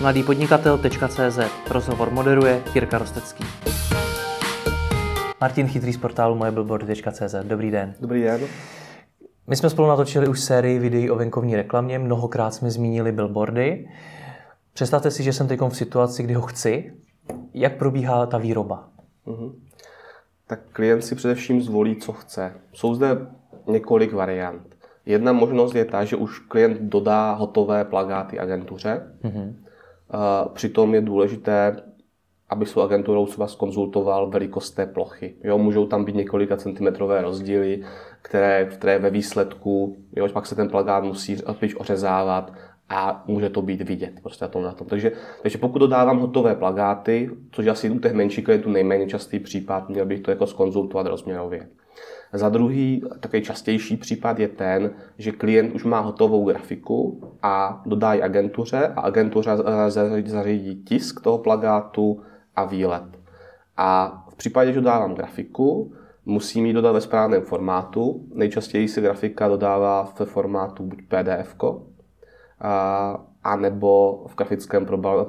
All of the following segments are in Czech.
mladýpodnikatel.cz Rozhovor moderuje Jirka Rostecký. Martin Chytrý z portálu mojebillboardy.cz. Dobrý den. Dobrý den. My jsme spolu natočili už sérii videí o venkovní reklamě, mnohokrát jsme zmínili billboardy. Představte si, že jsem teď v situaci, kdy ho chci. Jak probíhá ta výroba? Uh-huh. Tak klient si především zvolí, co chce. Jsou zde několik variant. Jedna možnost je ta, že už klient dodá hotové plagáty agentuře. Uh-huh. Přitom je důležité, aby s agenturou se vás konzultoval velikost té plochy. Jo, můžou tam být několika centimetrové rozdíly, které, které ve výsledku, jo, pak se ten plagát musí ořezávat a může to být vidět prostě na tom, na tom. Takže, takže pokud dodávám hotové plagáty, což asi u těch menších klientů nejméně častý případ, měl bych to jako skonzultovat rozměrově. Za druhý, takový častější případ je ten, že klient už má hotovou grafiku a dodá ji agentuře a agentura zařídí tisk toho plagátu a výlet. A v případě, že dodávám grafiku, musím ji dodat ve správném formátu. Nejčastěji se grafika dodává v formátu buď PDF, a nebo v grafickém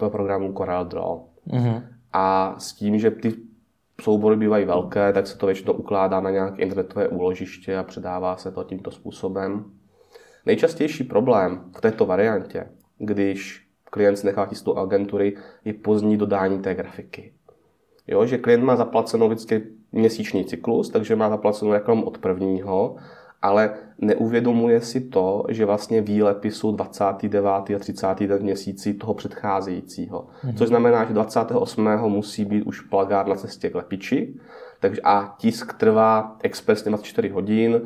programu CorelDRAW. Mm-hmm. A s tím, že ty soubory bývají velké, tak se to většinou ukládá na nějaké internetové úložiště a předává se to tímto způsobem. Nejčastější problém v této variantě, když klient si nechá tistou agentury, je pozdní dodání té grafiky. Jo, že klient má zaplacenou vždycky měsíční cyklus, takže má zaplacenou reklamu od prvního ale neuvědomuje si to, že vlastně výlepy jsou 29. a 30. den měsíci toho předcházejícího. Mm-hmm. Což znamená, že 28. musí být už plagát na cestě k lepiči, takže a tisk trvá expresně 24 hodin,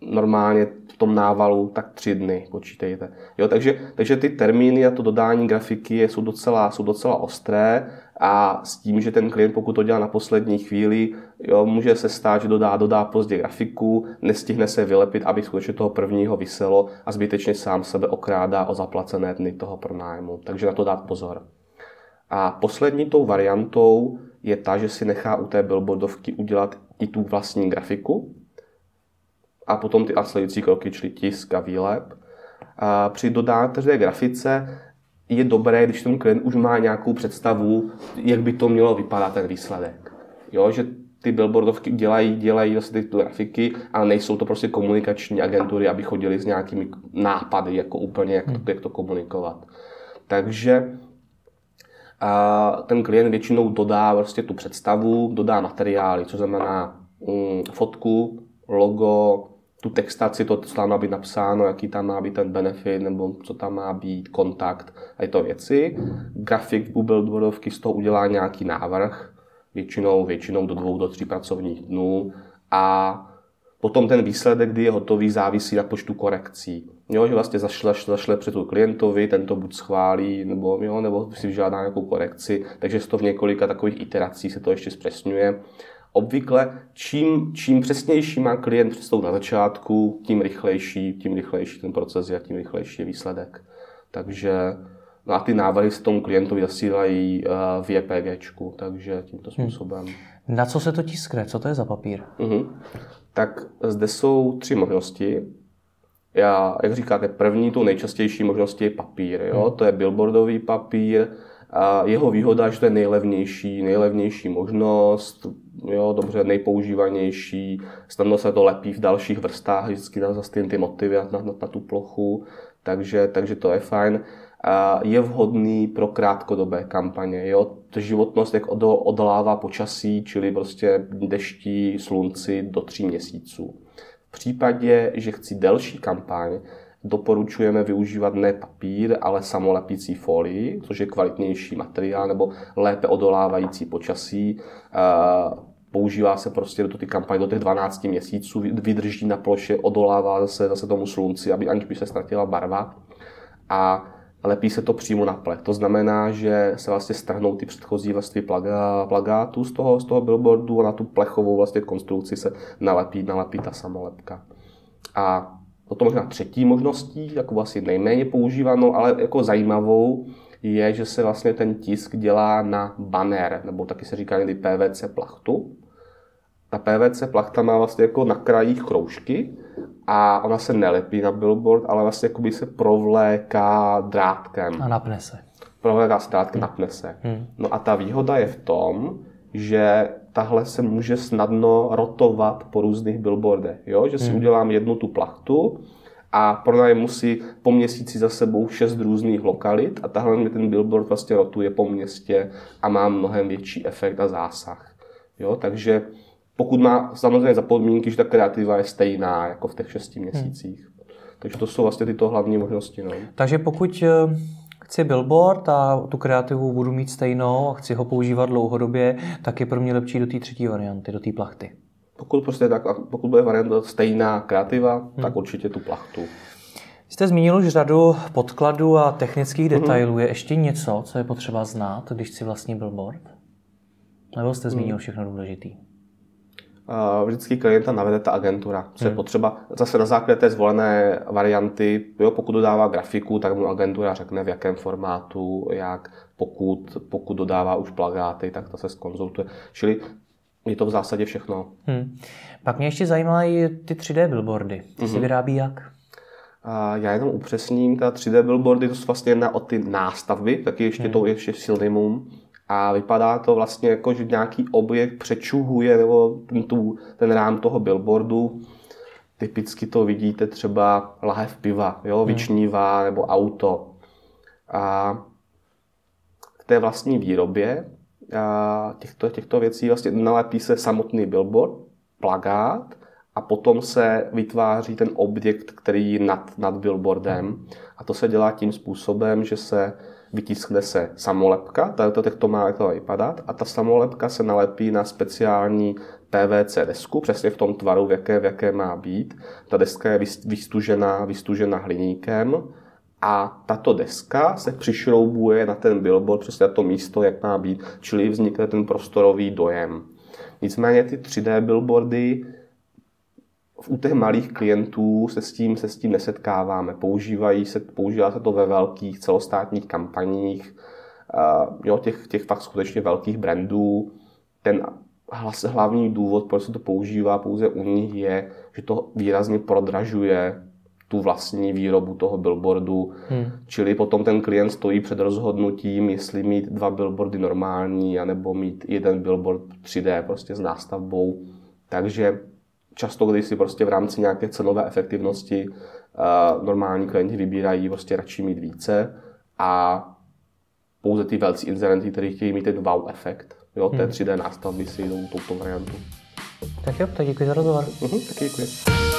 normálně v tom návalu tak tři dny, počítejte. Jo, takže, takže ty termíny a to dodání grafiky jsou docela, jsou docela ostré a s tím, že ten klient, pokud to dělá na poslední chvíli, jo, může se stát, že dodá, dodá pozdě grafiku, nestihne se vylepit, aby skutečně toho prvního vyselo a zbytečně sám sebe okrádá o zaplacené dny toho pronájmu. Takže na to dát pozor. A poslední tou variantou je ta, že si nechá u té billboardovky udělat i tu vlastní grafiku a potom ty následující kroky, čili tisk a výlep. A při dodání té grafice je dobré, když ten klient už má nějakou představu, jak by to mělo vypadat ten výsledek. Jo, že ty billboardovky dělají, dělají vlastně ty grafiky, ale nejsou to prostě komunikační agentury, aby chodili s nějakými nápady, jako úplně, jak to, hmm. jak to komunikovat. Takže a ten klient většinou dodá vlastně tu představu, dodá materiály, co znamená mm, fotku, logo, tu textaci, to, co tam má být napsáno, jaký tam má být ten benefit, nebo co tam má být, kontakt a to věci. Grafik u billboardovky z toho udělá nějaký návrh, většinou, většinou do dvou, do tří pracovních dnů a potom ten výsledek, kdy je hotový, závisí na počtu korekcí. Jo, že vlastně zašle, zašle před tu klientovi, ten to buď schválí, nebo, jo, nebo si vyžádá nějakou korekci, takže to v několika takových iteracích se to ještě zpřesňuje. Obvykle čím, čím přesnější má klient představu na začátku, tím rychlejší, tím rychlejší ten proces je a tím rychlejší je výsledek. Takže no a ty návrhy se tomu klientovi zasílají eh, v JPG, takže tímto hmm. způsobem. Hmm. Na co se to tiskne? Co to je za papír? Uh-huh. Tak zde jsou tři možnosti. Já, jak říkáte, první, tu nejčastější možností je papír. Jo? Hmm. To je billboardový papír, a jeho výhoda, že to je nejlevnější, nejlevnější možnost, jo, dobře, nejpoužívanější, snadno se to lepí v dalších vrstách, vždycky na zase ty motivy na, na, na tu plochu, takže, takže to je fajn. A je vhodný pro krátkodobé kampaně. Jo? Životnost jak odolává počasí, čili prostě deští, slunci do tří měsíců. V případě, že chci delší kampaň, doporučujeme využívat ne papír, ale samolepící folii, což je kvalitnější materiál nebo lépe odolávající počasí. Používá se prostě do ty kampaně do těch 12 měsíců, vydrží na ploše, odolává zase, zase tomu slunci, aby aniž by se ztratila barva. A lepí se to přímo na plech. To znamená, že se vlastně strhnou ty předchozí vrstvy plagátů z toho, z toho billboardu a na tu plechovou vlastně konstrukci se nalepí, nalepí ta samolepka. A Potom možná třetí možností, jako asi nejméně používanou, ale jako zajímavou, je, že se vlastně ten tisk dělá na banner, nebo taky se říká někdy PVC plachtu. Ta PVC plachta má vlastně jako na krajích kroužky a ona se nelepí na billboard, ale vlastně jako by se provléká drátkem. A napne se. prohledá zkrátky, hmm. napne se. Hmm. No a ta výhoda je v tom, že tahle se může snadno rotovat po různých billboardech. Jo? Že si hmm. udělám jednu tu plachtu a pronajmu si po měsíci za sebou šest různých lokalit a tahle mi ten billboard vlastně rotuje po městě a má mnohem větší efekt a zásah. Jo? Takže pokud má samozřejmě za podmínky, že ta kreativa je stejná jako v těch šesti měsících. Hmm. Takže to jsou vlastně tyto hlavní možnosti. No. Takže pokud eh, chci billboard a tu kreativu budu mít stejnou a chci ho používat dlouhodobě, tak je pro mě lepší do té třetí varianty, do té plachty. Pokud, prostě tak, pokud bude varianta stejná kreativa, hmm. tak určitě tu plachtu. Jste zmínil už řadu podkladů a technických mhm. detailů. Je ještě něco, co je potřeba znát, když si vlastní billboard? Nebo jste zmínil mhm. všechno důležitý? Vždycky klienta navede ta agentura, co je hmm. potřeba. Zase na základě té zvolené varianty, jo, pokud dodává grafiku, tak mu agentura řekne v jakém formátu, jak, pokud, pokud dodává už plagáty, tak to se skonzultuje. Čili je to v zásadě všechno. Hmm. Pak mě ještě zajímají ty 3D billboardy. Ty mm-hmm. si mhm. vyrábí jak? A já jenom upřesním, ta 3D billboardy to jsou vlastně jedna o ty nástavby, taky ještě hmm. to ještě synonymum a vypadá to vlastně jako, že nějaký objekt přečuhuje nebo ten, tu, ten rám toho billboardu. Typicky to vidíte třeba lahev piva, jo, hmm. vyčnívá nebo auto. A k té vlastní výrobě a těchto, těchto věcí vlastně nalepí se samotný billboard, plagát a potom se vytváří ten objekt, který je nad, nad billboardem. A to se dělá tím způsobem, že se vytiskne se samolepka, to teď to má to vypadat, a ta samolepka se nalepí na speciální PVC desku, přesně v tom tvaru, v jaké, v jaké má být. Ta deska je vystužená, vystužená hliníkem a tato deska se přišroubuje na ten billboard, přesně na to místo, jak má být, čili vznikne ten prostorový dojem. Nicméně ty 3D billboardy u těch malých klientů se s tím, se s tím nesetkáváme. Používají se, používá se to ve velkých celostátních kampaních, uh, jo, těch, těch fakt skutečně velkých brandů. Ten hlas, hlavní důvod, proč se to používá pouze u nich, je, že to výrazně prodražuje tu vlastní výrobu toho billboardu. Hmm. Čili potom ten klient stojí před rozhodnutím, jestli mít dva billboardy normální, anebo mít jeden billboard 3D prostě s nástavbou. Takže často, když si prostě v rámci nějaké cenové efektivnosti uh, normální klienti vybírají prostě radši mít více a pouze ty velcí inzerenty, kteří chtějí mít ten wow efekt, jo, té 3D hmm. nástavby si jdou touto variantu. Tak jo, tak děkuji za rozhovor. Uh-huh, taky děkuji.